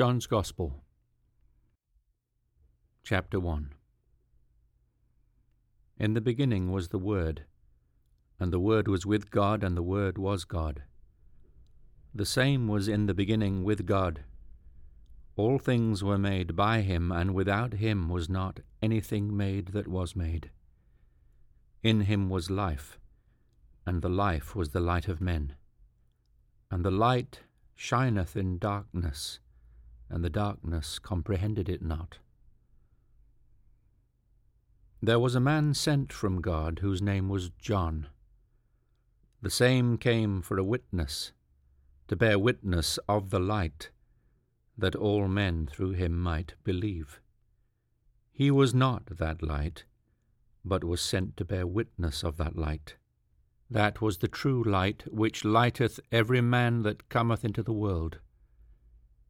John's Gospel, Chapter 1 In the beginning was the Word, and the Word was with God, and the Word was God. The same was in the beginning with God. All things were made by him, and without him was not anything made that was made. In him was life, and the life was the light of men. And the light shineth in darkness, and the darkness comprehended it not. There was a man sent from God, whose name was John. The same came for a witness, to bear witness of the light, that all men through him might believe. He was not that light, but was sent to bear witness of that light. That was the true light, which lighteth every man that cometh into the world.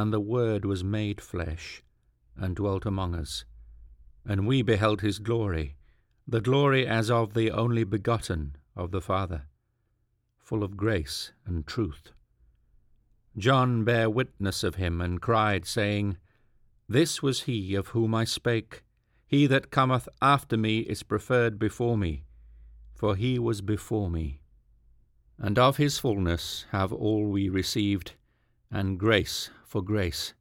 And the Word was made flesh, and dwelt among us, and we beheld his glory, the glory as of the only begotten of the Father full of grace and truth. John bare witness of him, and cried, saying, This was he of whom I spake. He that cometh after me is preferred before me, for he was before me. And of his fulness have all we received, and grace for grace.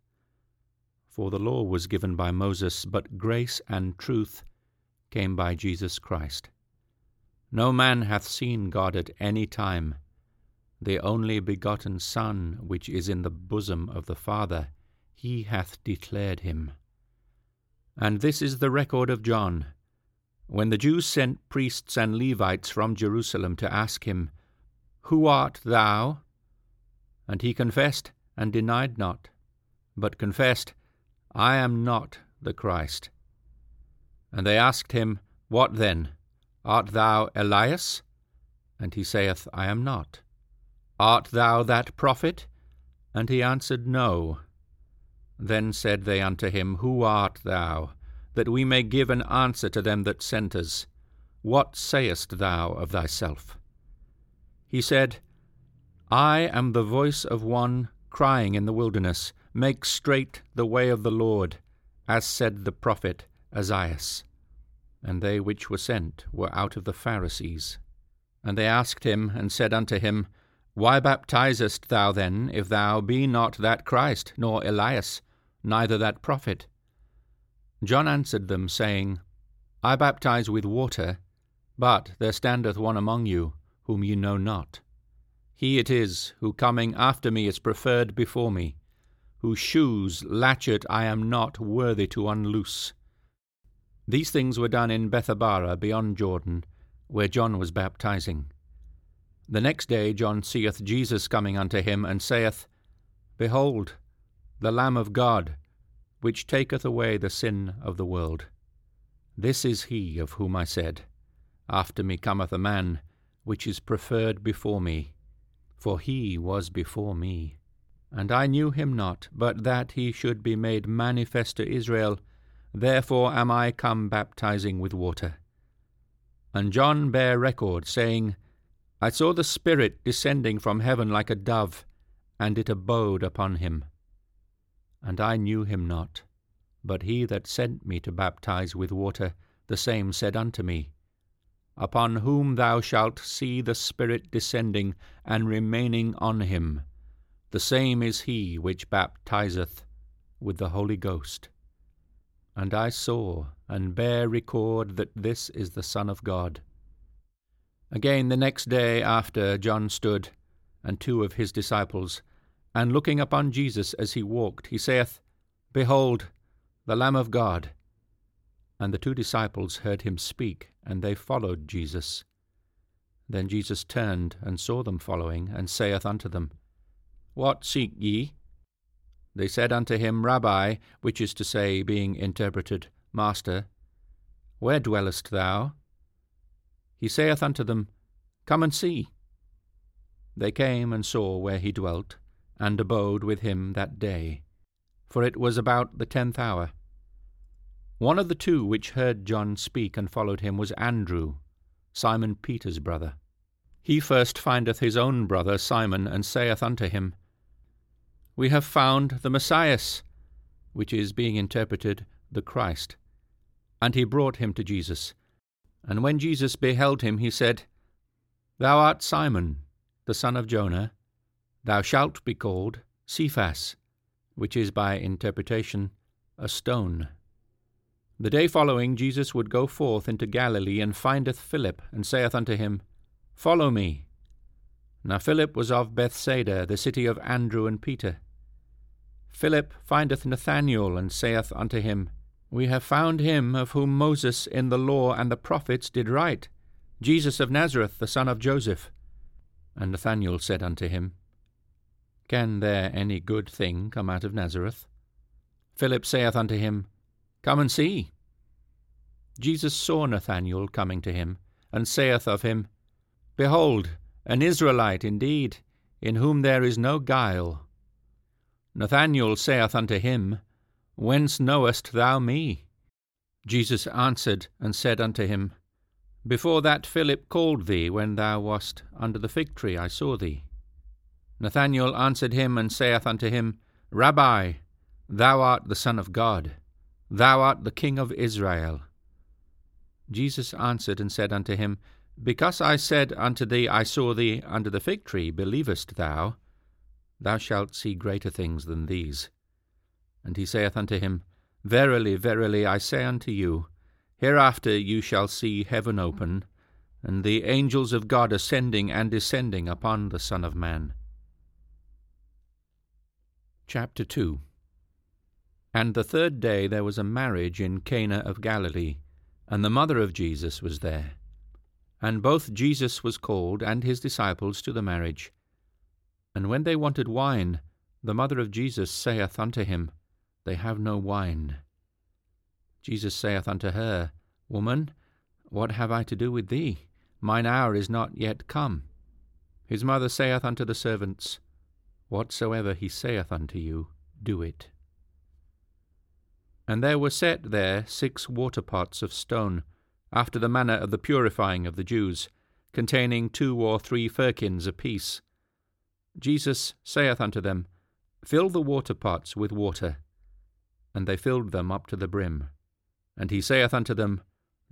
For the law was given by Moses, but grace and truth came by Jesus Christ. No man hath seen God at any time. The only begotten Son, which is in the bosom of the Father, he hath declared him. And this is the record of John. When the Jews sent priests and Levites from Jerusalem to ask him, Who art thou? And he confessed and denied not, but confessed, I am not the Christ. And they asked him, What then? Art thou Elias? And he saith, I am not. Art thou that prophet? And he answered, No. Then said they unto him, Who art thou? That we may give an answer to them that sent us. What sayest thou of thyself? He said, I am the voice of one crying in the wilderness, Make straight the way of the Lord, as said the prophet Esaias and they which were sent were out of the Pharisees. And they asked him, and said unto him, Why baptizest thou then, if thou be not that Christ, nor Elias, neither that prophet? John answered them, saying, I baptize with water, but there standeth one among you, whom ye know not. He it is, who coming after me is preferred before me, whose shoes latchet I am not worthy to unloose. These things were done in Bethabara beyond Jordan, where John was baptizing. The next day John seeth Jesus coming unto him, and saith, Behold, the Lamb of God, which taketh away the sin of the world. This is he of whom I said, After me cometh a man, which is preferred before me, for he was before me. And I knew him not, but that he should be made manifest to Israel Therefore am I come baptizing with water. And John bare record, saying, I saw the Spirit descending from heaven like a dove, and it abode upon him. And I knew him not, but he that sent me to baptize with water, the same said unto me, Upon whom thou shalt see the Spirit descending and remaining on him, the same is he which baptizeth with the Holy Ghost. And I saw and bear record that this is the Son of God. Again the next day after John stood, and two of his disciples, and looking upon Jesus as he walked, he saith, Behold, the Lamb of God. And the two disciples heard him speak, and they followed Jesus. Then Jesus turned and saw them following, and saith unto them, What seek ye? They said unto him, Rabbi, which is to say, being interpreted, Master, where dwellest thou? He saith unto them, Come and see. They came and saw where he dwelt, and abode with him that day. For it was about the tenth hour. One of the two which heard John speak and followed him was Andrew, Simon Peter's brother. He first findeth his own brother Simon, and saith unto him, We have found the Messias, which is being interpreted, the Christ. And he brought him to Jesus. And when Jesus beheld him, he said, Thou art Simon, the son of Jona. Thou shalt be called Cephas, which is by interpretation a stone. The day following, Jesus would go forth into Galilee, and findeth Philip, and saith unto him, Follow me. Now Philip was of Bethsaida, the city of Andrew and Peter. Philip findeth Nathanael, and saith unto him, we have found him of whom Moses in the law and the prophets did write, Jesus of Nazareth, the son of Joseph. And Nathanael said unto him, Can there any good thing come out of Nazareth? Philip saith unto him, Come and see. Jesus saw Nathanael coming to him, and saith of him, Behold, an Israelite indeed, in whom there is no guile. Nathanael saith unto him, Whence knowest thou me? Jesus answered and said unto him, Before that Philip called thee, when thou wast under the fig tree, I saw thee. Nathanael answered him and saith unto him, Rabbi, thou art the Son of God, thou art the King of Israel. Jesus answered and said unto him, Because I said unto thee, I saw thee under the fig tree, believest thou? Thou shalt see greater things than these. And he saith unto him, Verily, verily, I say unto you, Hereafter you shall see heaven open, and the angels of God ascending and descending upon the Son of Man. Chapter 2 And the third day there was a marriage in Cana of Galilee, and the mother of Jesus was there. And both Jesus was called, and his disciples, to the marriage. And when they wanted wine, the mother of Jesus saith unto him, they have no wine. Jesus saith unto her, Woman, what have I to do with thee? Mine hour is not yet come. His mother saith unto the servants, Whatsoever he saith unto you, do it. And there were set there six water pots of stone, after the manner of the purifying of the Jews, containing two or three firkins apiece. Jesus saith unto them, Fill the water pots with water and they filled them up to the brim. And he saith unto them,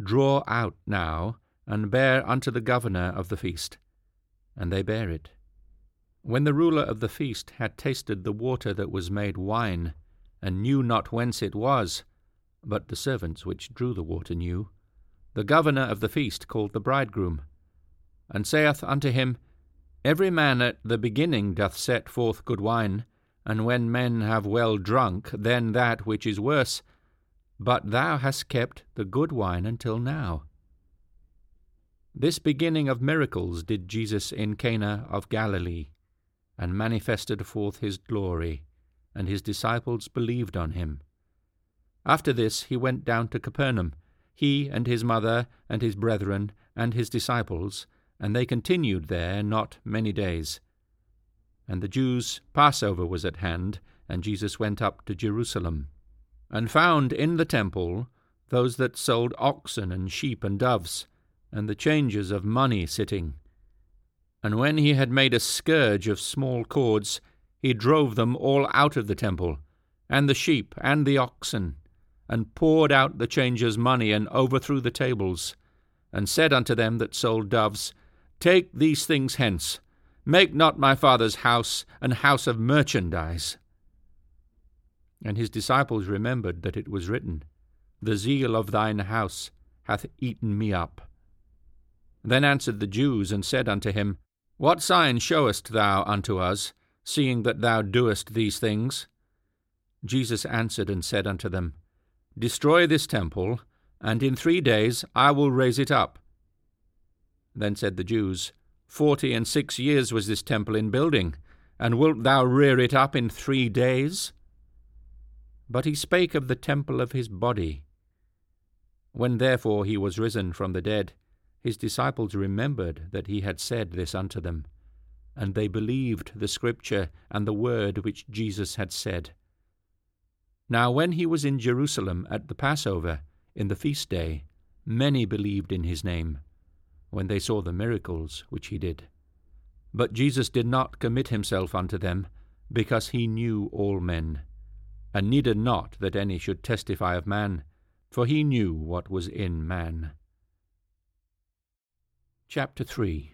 Draw out now, and bear unto the governor of the feast. And they bare it. When the ruler of the feast had tasted the water that was made wine, and knew not whence it was, but the servants which drew the water knew, the governor of the feast called the bridegroom, and saith unto him, Every man at the beginning doth set forth good wine, and when men have well drunk, then that which is worse. But thou hast kept the good wine until now. This beginning of miracles did Jesus in Cana of Galilee, and manifested forth his glory, and his disciples believed on him. After this he went down to Capernaum, he and his mother and his brethren and his disciples, and they continued there not many days. And the Jews' Passover was at hand, and Jesus went up to Jerusalem, and found in the temple those that sold oxen and sheep and doves, and the changers of money sitting. And when he had made a scourge of small cords, he drove them all out of the temple, and the sheep and the oxen, and poured out the changers' money, and overthrew the tables, and said unto them that sold doves, Take these things hence, Make not my father's house an house of merchandise. And his disciples remembered that it was written, The zeal of thine house hath eaten me up. Then answered the Jews, and said unto him, What sign showest thou unto us, seeing that thou doest these things? Jesus answered and said unto them, Destroy this temple, and in three days I will raise it up. Then said the Jews, Forty and six years was this temple in building, and wilt thou rear it up in three days? but he spake of the temple of his body. When therefore he was risen from the dead, his disciples remembered that he had said this unto them, and they believed the scripture and the word which Jesus had said. Now when he was in Jerusalem at the Passover, in the feast day, many believed in his name, when they saw the miracles which he did. But Jesus did not commit himself unto them, because he knew all men, and needed not that any should testify of man, for he knew what was in man. Chapter 3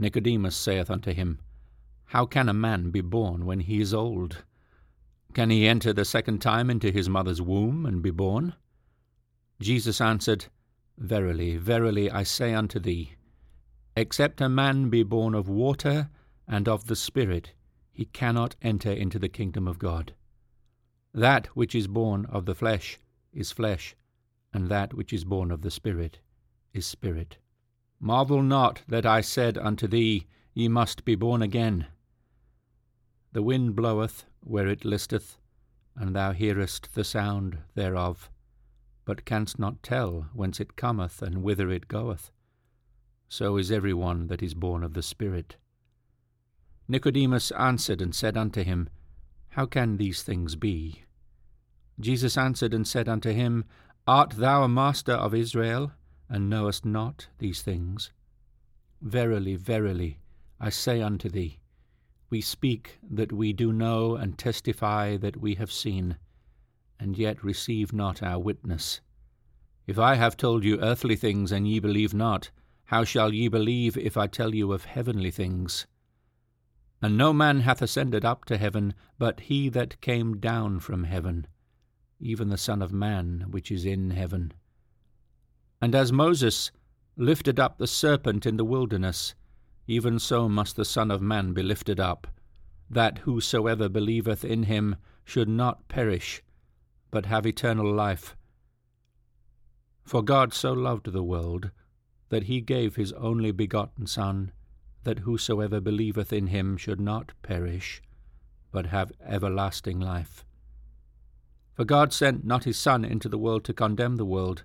Nicodemus saith unto him, How can a man be born when he is old? Can he enter the second time into his mother's womb and be born? Jesus answered, Verily, verily, I say unto thee, except a man be born of water and of the Spirit, he cannot enter into the kingdom of God. That which is born of the flesh is flesh, and that which is born of the Spirit is spirit. Marvel not that I said unto thee, Ye must be born again. The wind bloweth where it listeth, and thou hearest the sound thereof, but canst not tell whence it cometh and whither it goeth. So is every one that is born of the Spirit. Nicodemus answered and said unto him, How can these things be? Jesus answered and said unto him, Art thou a master of Israel, and knowest not these things? Verily, verily, I say unto thee, we speak that we do know and testify that we have seen, and yet receive not our witness. If I have told you earthly things, and ye believe not, how shall ye believe if I tell you of heavenly things? And no man hath ascended up to heaven, but he that came down from heaven, even the Son of Man which is in heaven. And as Moses lifted up the serpent in the wilderness, even so must the Son of Man be lifted up, that whosoever believeth in him should not perish, but have eternal life. For God so loved the world, that he gave his only begotten Son, that whosoever believeth in him should not perish, but have everlasting life. For God sent not his Son into the world to condemn the world,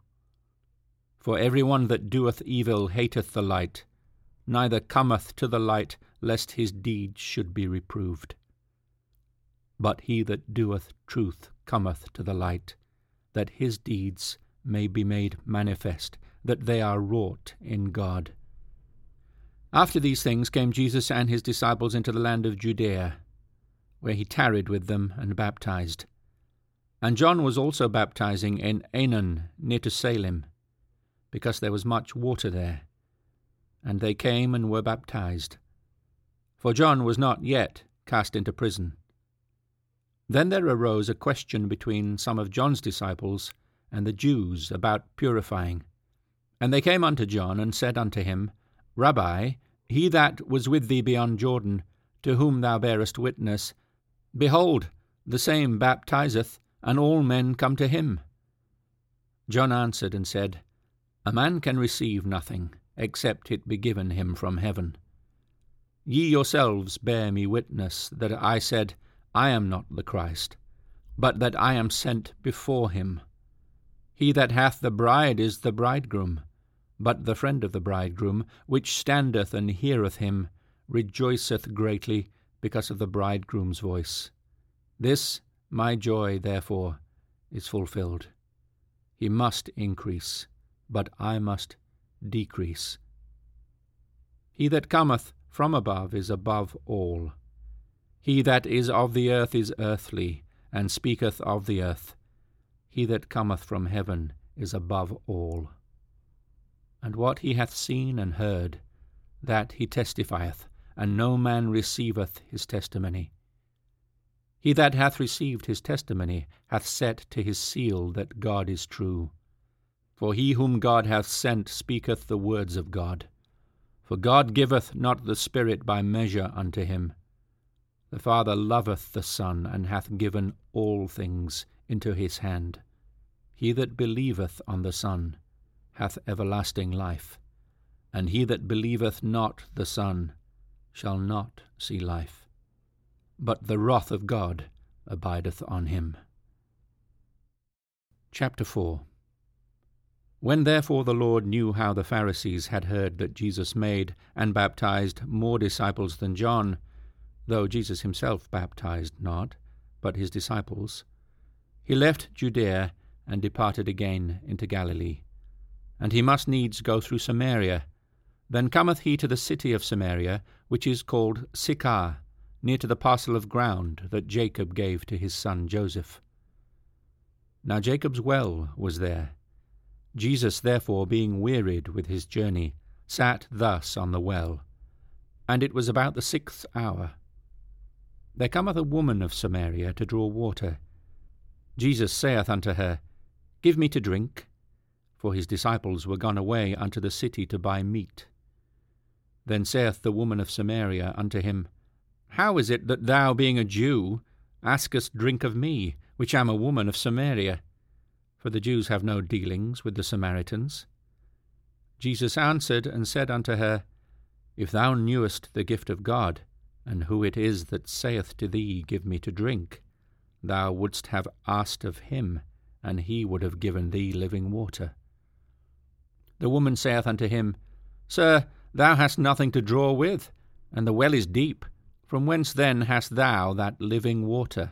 For every one that doeth evil hateth the light, neither cometh to the light, lest his deeds should be reproved. But he that doeth truth cometh to the light, that his deeds may be made manifest, that they are wrought in God. After these things came Jesus and his disciples into the land of Judea, where he tarried with them and baptized. And John was also baptizing in Aenon near to Salim because there was much water there. And they came and were baptized. For John was not yet cast into prison. Then there arose a question between some of John's disciples and the Jews about purifying. And they came unto John and said unto him, Rabbi, he that was with thee beyond Jordan, to whom thou bearest witness, behold, the same baptizeth, and all men come to him. John answered and said, a man can receive nothing except it be given him from heaven. Ye yourselves bear me witness that I said, I am not the Christ, but that I am sent before him. He that hath the bride is the bridegroom, but the friend of the bridegroom, which standeth and heareth him, rejoiceth greatly because of the bridegroom's voice. This my joy, therefore, is fulfilled. He must increase but I must decrease. He that cometh from above is above all. He that is of the earth is earthly, and speaketh of the earth. He that cometh from heaven is above all. And what he hath seen and heard, that he testifieth, and no man receiveth his testimony. He that hath received his testimony hath set to his seal that God is true. For he whom God hath sent speaketh the words of God. For God giveth not the Spirit by measure unto him. The Father loveth the Son, and hath given all things into his hand. He that believeth on the Son hath everlasting life, and he that believeth not the Son shall not see life, but the wrath of God abideth on him. Chapter 4 When therefore the Lord knew how the Pharisees had heard that Jesus made and baptized more disciples than John, though Jesus himself baptized not, but his disciples, he left Judea and departed again into Galilee. And he must needs go through Samaria. Then cometh he to the city of Samaria, which is called Sychar, near to the parcel of ground that Jacob gave to his son Joseph. Now Jacob's well was there. Jesus, therefore, being wearied with his journey, sat thus on the well. And it was about the sixth hour. There cometh a woman of Samaria to draw water. Jesus saith unto her, Give me to drink. For his disciples were gone away unto the city to buy meat. Then saith the woman of Samaria unto him, How is it that thou, being a Jew, askest drink of me, which am a woman of Samaria? For the Jews have no dealings with the Samaritans. Jesus answered and said unto her, If thou knewest the gift of God, and who it is that saith to thee, Give me to drink, thou wouldst have asked of him, and he would have given thee living water. The woman saith unto him, Sir, thou hast nothing to draw with, and the well is deep. From whence then hast thou that living water?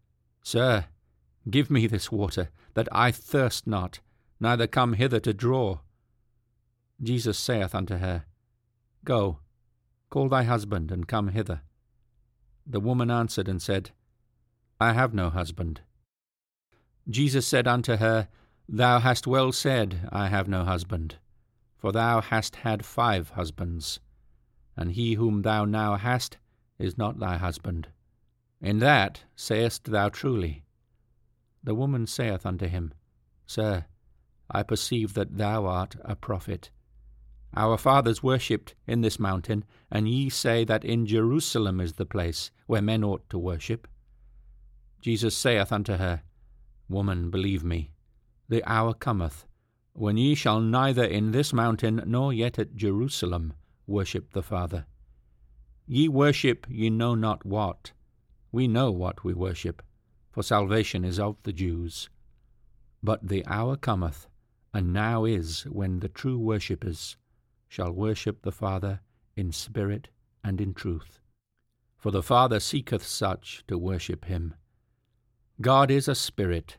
Sir, give me this water, that I thirst not, neither come hither to draw. Jesus saith unto her, Go, Call thy husband, and come hither. The woman answered and said, I have no husband. Jesus said unto her, Thou hast well said, I have no husband, for thou hast had five husbands, and he whom thou now hast is not thy husband. In that sayest thou truly. The woman saith unto him, Sir, I perceive that thou art a prophet. Our fathers worshipped in this mountain, and ye say that in Jerusalem is the place where men ought to worship. Jesus saith unto her, Woman, believe me, the hour cometh, when ye shall neither in this mountain nor yet at Jerusalem worship the Father. Ye worship ye know not what. We know what we worship, for salvation is of the Jews. But the hour cometh, and now is, when the true worshippers shall worship the Father in spirit and in truth. For the Father seeketh such to worship him. God is a spirit,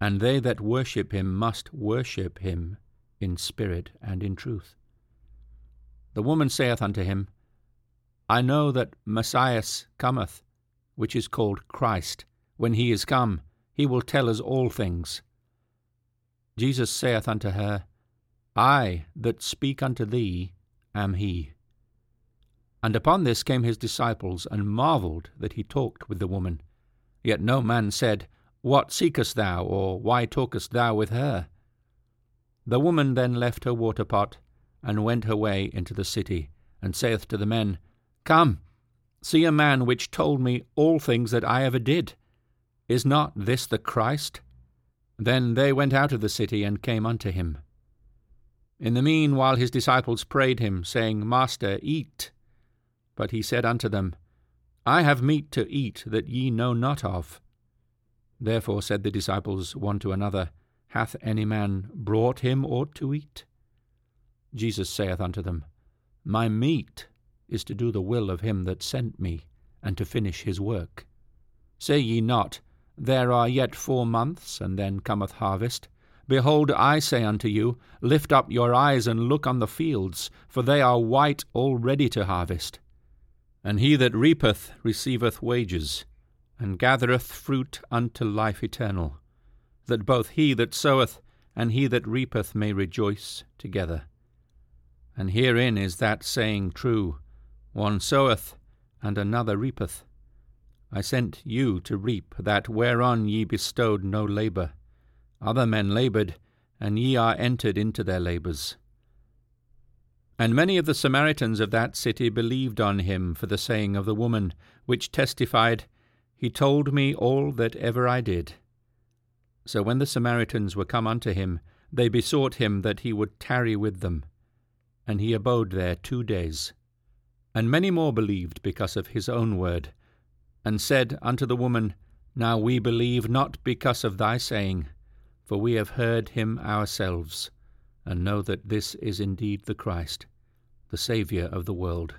and they that worship him must worship him in spirit and in truth. The woman saith unto him, I know that Messiah cometh, which is called Christ. When he is come, he will tell us all things. Jesus saith unto her, I that speak unto thee am he. And upon this came his disciples, and marvelled that he talked with the woman. Yet no man said, What seekest thou, or why talkest thou with her? The woman then left her water pot, and went her way into the city, and saith to the men, Come, see a man which told me all things that I ever did. Is not this the Christ? Then they went out of the city, and came unto him. In the meanwhile his disciples prayed him, saying, Master, eat. But he said unto them, I have meat to eat that ye know not of. Therefore said the disciples one to another, Hath any man brought him aught to eat? Jesus saith unto them, My meat is to do the will of him that sent me, and to finish his work. Say ye not, There are yet four months, and then cometh harvest? Behold, I say unto you, Lift up your eyes and look on the fields, for they are white already to harvest. And he that reapeth receiveth wages, and gathereth fruit unto life eternal, that both he that soweth and he that reapeth may rejoice together. And herein is that saying true One soweth, and another reapeth. I sent you to reap that whereon ye bestowed no labour. Other men laboured, and ye are entered into their labours. And many of the Samaritans of that city believed on him for the saying of the woman, which testified, He told me all that ever I did. So when the Samaritans were come unto him, they besought him that he would tarry with them. And he abode there two days. And many more believed because of his own word, and said unto the woman, Now we believe not because of thy saying, for we have heard him ourselves, and know that this is indeed the Christ, the Saviour of the world.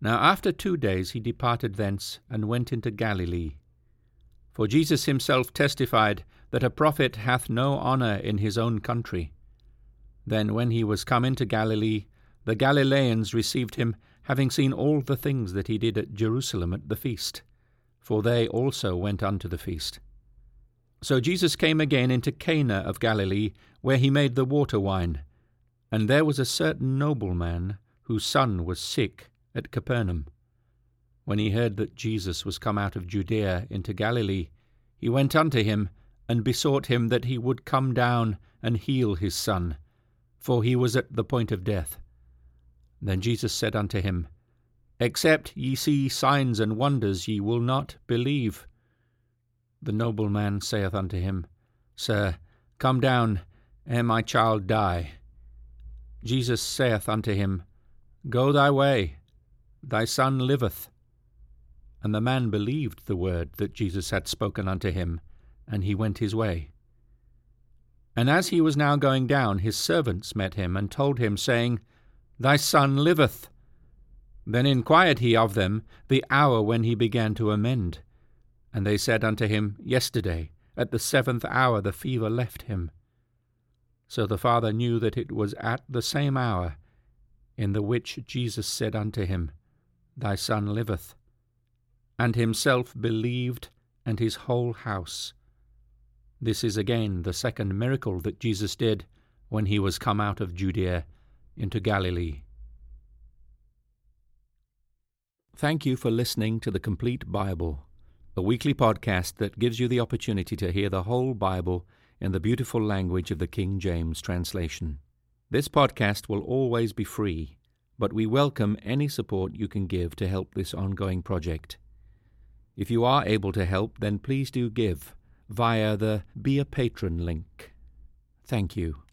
Now after two days he departed thence, and went into Galilee. For Jesus himself testified that a prophet hath no honour in his own country. Then when he was come into Galilee, the Galileans received him, having seen all the things that he did at Jerusalem at the feast, for they also went unto the feast. So Jesus came again into Cana of Galilee, where he made the water wine. And there was a certain nobleman, whose son was sick, at Capernaum. When he heard that Jesus was come out of Judea into Galilee, he went unto him, and besought him that he would come down and heal his son, for he was at the point of death. Then Jesus said unto him, Except ye see signs and wonders, ye will not believe. The nobleman saith unto him, Sir, come down, ere my child die. Jesus saith unto him, Go thy way, thy son liveth. And the man believed the word that Jesus had spoken unto him, and he went his way. And as he was now going down, his servants met him, and told him, saying, Thy son liveth. Then inquired he of them the hour when he began to amend. And they said unto him, Yesterday, at the seventh hour, the fever left him. So the father knew that it was at the same hour in the which Jesus said unto him, Thy son liveth. And himself believed, and his whole house. This is again the second miracle that Jesus did when he was come out of Judea into Galilee. Thank you for listening to the Complete Bible a weekly podcast that gives you the opportunity to hear the whole Bible in the beautiful language of the King James translation. This podcast will always be free, but we welcome any support you can give to help this ongoing project. If you are able to help, then please do give via the Be a Patron link. Thank you.